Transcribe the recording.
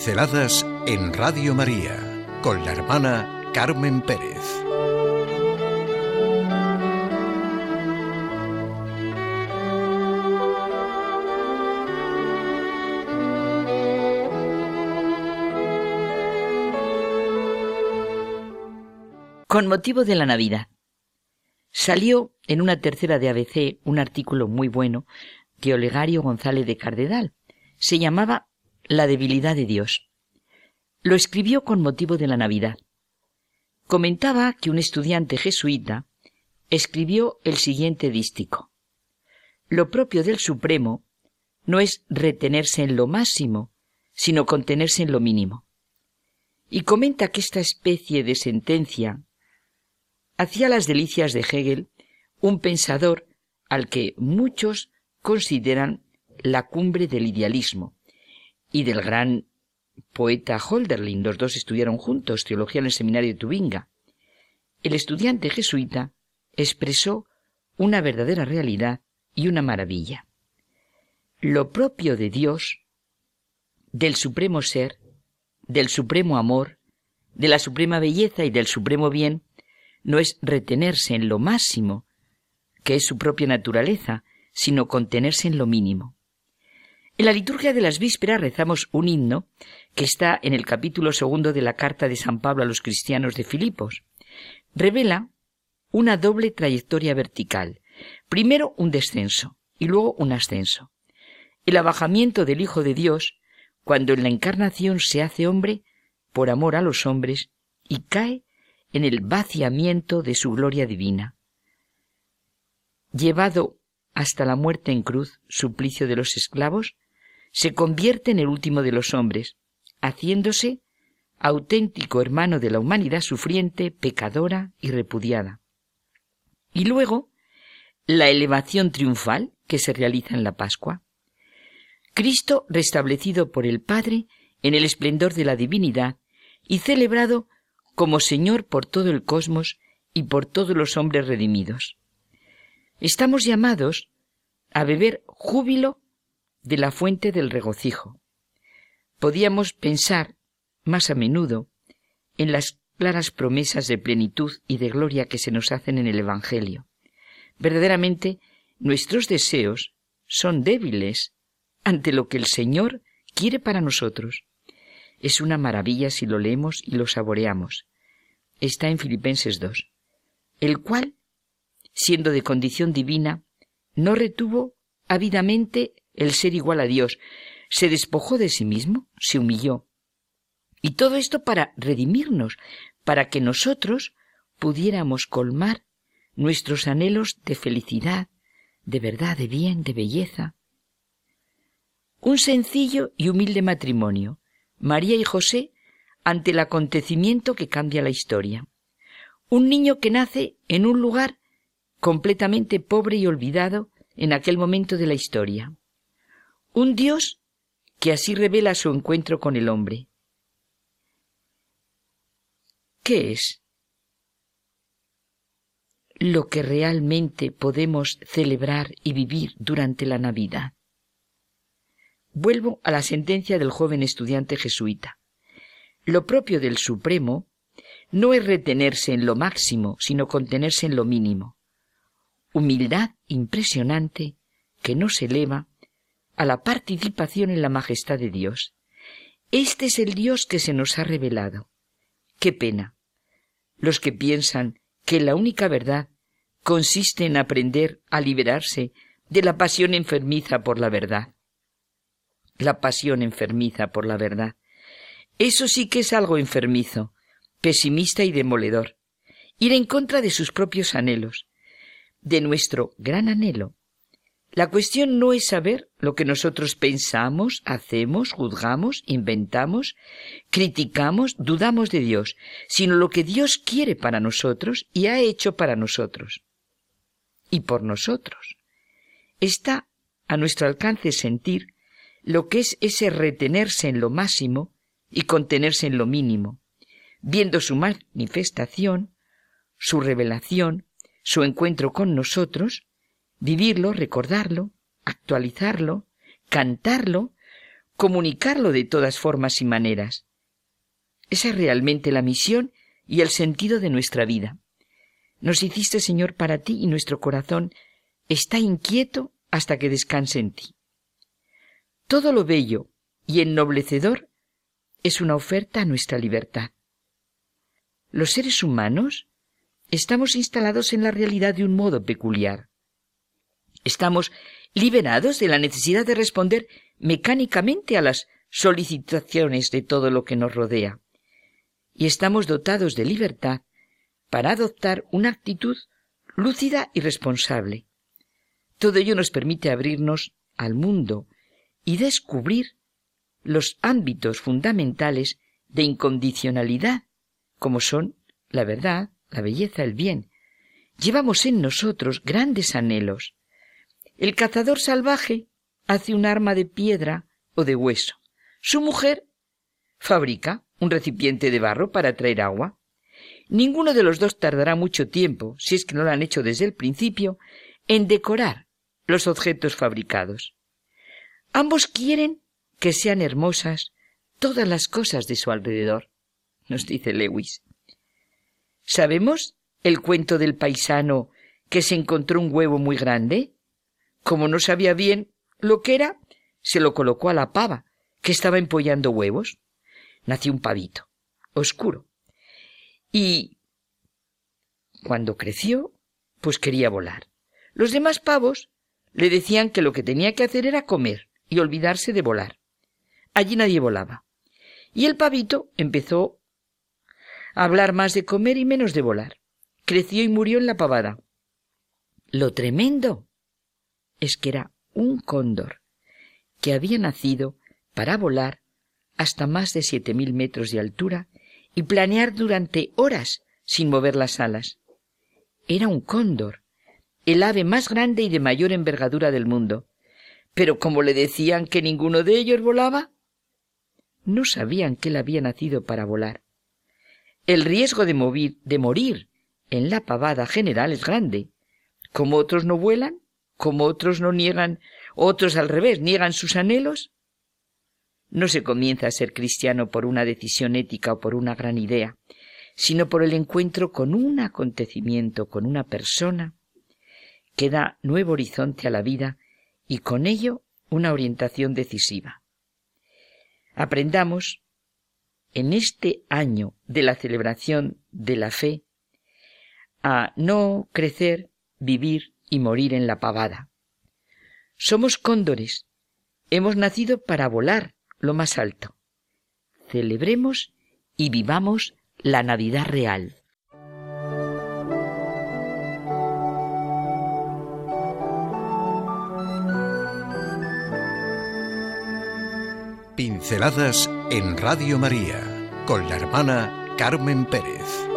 Pinceladas en Radio María con la hermana Carmen Pérez. Con motivo de la Navidad. Salió en una tercera de ABC un artículo muy bueno de Olegario González de Cardedal. Se llamaba La debilidad de Dios. Lo escribió con motivo de la Navidad. Comentaba que un estudiante jesuita escribió el siguiente dístico. Lo propio del Supremo no es retenerse en lo máximo, sino contenerse en lo mínimo. Y comenta que esta especie de sentencia hacía las delicias de Hegel, un pensador al que muchos consideran la cumbre del idealismo, y del gran poeta Holderlin. Los dos estudiaron juntos teología en el seminario de Tubinga. El estudiante jesuita expresó una verdadera realidad y una maravilla. Lo propio de Dios, del supremo ser, del supremo amor, de la suprema belleza y del supremo bien, no es retenerse en lo máximo, que es su propia naturaleza, sino contenerse en lo mínimo. En la liturgia de las vísperas rezamos un himno que está en el capítulo segundo de la carta de San Pablo a los cristianos de Filipos. Revela una doble trayectoria vertical. Primero un descenso y luego un ascenso. El abajamiento del Hijo de Dios, cuando en la encarnación se hace hombre por amor a los hombres y cae en el vaciamiento de su gloria divina. Llevado hasta la muerte en cruz, suplicio de los esclavos, se convierte en el último de los hombres, haciéndose auténtico hermano de la humanidad sufriente, pecadora y repudiada. Y luego, la elevación triunfal que se realiza en la Pascua. Cristo restablecido por el Padre en el esplendor de la divinidad y celebrado como Señor por todo el cosmos y por todos los hombres redimidos. Estamos llamados a beber júbilo de la fuente del regocijo. Podíamos pensar más a menudo en las claras promesas de plenitud y de gloria que se nos hacen en el Evangelio. Verdaderamente, nuestros deseos son débiles ante lo que el Señor quiere para nosotros. Es una maravilla si lo leemos y lo saboreamos. Está en Filipenses 2, el cual, siendo de condición divina, no retuvo ávidamente el ser igual a Dios, se despojó de sí mismo, se humilló. Y todo esto para redimirnos, para que nosotros pudiéramos colmar nuestros anhelos de felicidad, de verdad, de bien, de belleza. Un sencillo y humilde matrimonio, María y José, ante el acontecimiento que cambia la historia. Un niño que nace en un lugar completamente pobre y olvidado en aquel momento de la historia. Un Dios que así revela su encuentro con el hombre. ¿Qué es lo que realmente podemos celebrar y vivir durante la Navidad? Vuelvo a la sentencia del joven estudiante jesuita. Lo propio del Supremo no es retenerse en lo máximo, sino contenerse en lo mínimo. Humildad impresionante que no se eleva a la participación en la majestad de Dios. Este es el Dios que se nos ha revelado. Qué pena. Los que piensan que la única verdad consiste en aprender a liberarse de la pasión enfermiza por la verdad. La pasión enfermiza por la verdad. Eso sí que es algo enfermizo, pesimista y demoledor. Ir en contra de sus propios anhelos, de nuestro gran anhelo la cuestión no es saber lo que nosotros pensamos, hacemos, juzgamos, inventamos, criticamos, dudamos de Dios, sino lo que Dios quiere para nosotros y ha hecho para nosotros. Y por nosotros. Está a nuestro alcance sentir lo que es ese retenerse en lo máximo y contenerse en lo mínimo, viendo su manifestación, su revelación, su encuentro con nosotros, vivirlo, recordarlo, actualizarlo, cantarlo, comunicarlo de todas formas y maneras. Esa es realmente la misión y el sentido de nuestra vida. Nos hiciste, Señor, para ti y nuestro corazón está inquieto hasta que descanse en ti. Todo lo bello y ennoblecedor es una oferta a nuestra libertad. Los seres humanos estamos instalados en la realidad de un modo peculiar. Estamos liberados de la necesidad de responder mecánicamente a las solicitaciones de todo lo que nos rodea. Y estamos dotados de libertad para adoptar una actitud lúcida y responsable. Todo ello nos permite abrirnos al mundo y descubrir los ámbitos fundamentales de incondicionalidad, como son la verdad, la belleza, el bien. Llevamos en nosotros grandes anhelos. El cazador salvaje hace un arma de piedra o de hueso. Su mujer fabrica un recipiente de barro para traer agua. Ninguno de los dos tardará mucho tiempo, si es que no lo han hecho desde el principio, en decorar los objetos fabricados. Ambos quieren que sean hermosas todas las cosas de su alrededor, nos dice Lewis. ¿Sabemos el cuento del paisano que se encontró un huevo muy grande? Como no sabía bien lo que era, se lo colocó a la pava, que estaba empollando huevos. Nació un pavito, oscuro. Y cuando creció, pues quería volar. Los demás pavos le decían que lo que tenía que hacer era comer y olvidarse de volar. Allí nadie volaba. Y el pavito empezó a hablar más de comer y menos de volar. Creció y murió en la pavada. Lo tremendo es que era un cóndor que había nacido para volar hasta más de siete mil metros de altura y planear durante horas sin mover las alas. Era un cóndor, el ave más grande y de mayor envergadura del mundo. Pero como le decían que ninguno de ellos volaba, no sabían que él había nacido para volar. El riesgo de, de morir en la pavada general es grande. Como otros no vuelan, como otros no niegan, otros al revés, niegan sus anhelos. No se comienza a ser cristiano por una decisión ética o por una gran idea, sino por el encuentro con un acontecimiento, con una persona, que da nuevo horizonte a la vida y con ello una orientación decisiva. Aprendamos en este año de la celebración de la fe a no crecer, vivir y morir en la pavada. Somos cóndores. Hemos nacido para volar lo más alto. Celebremos y vivamos la Navidad real. Pinceladas en Radio María con la hermana Carmen Pérez.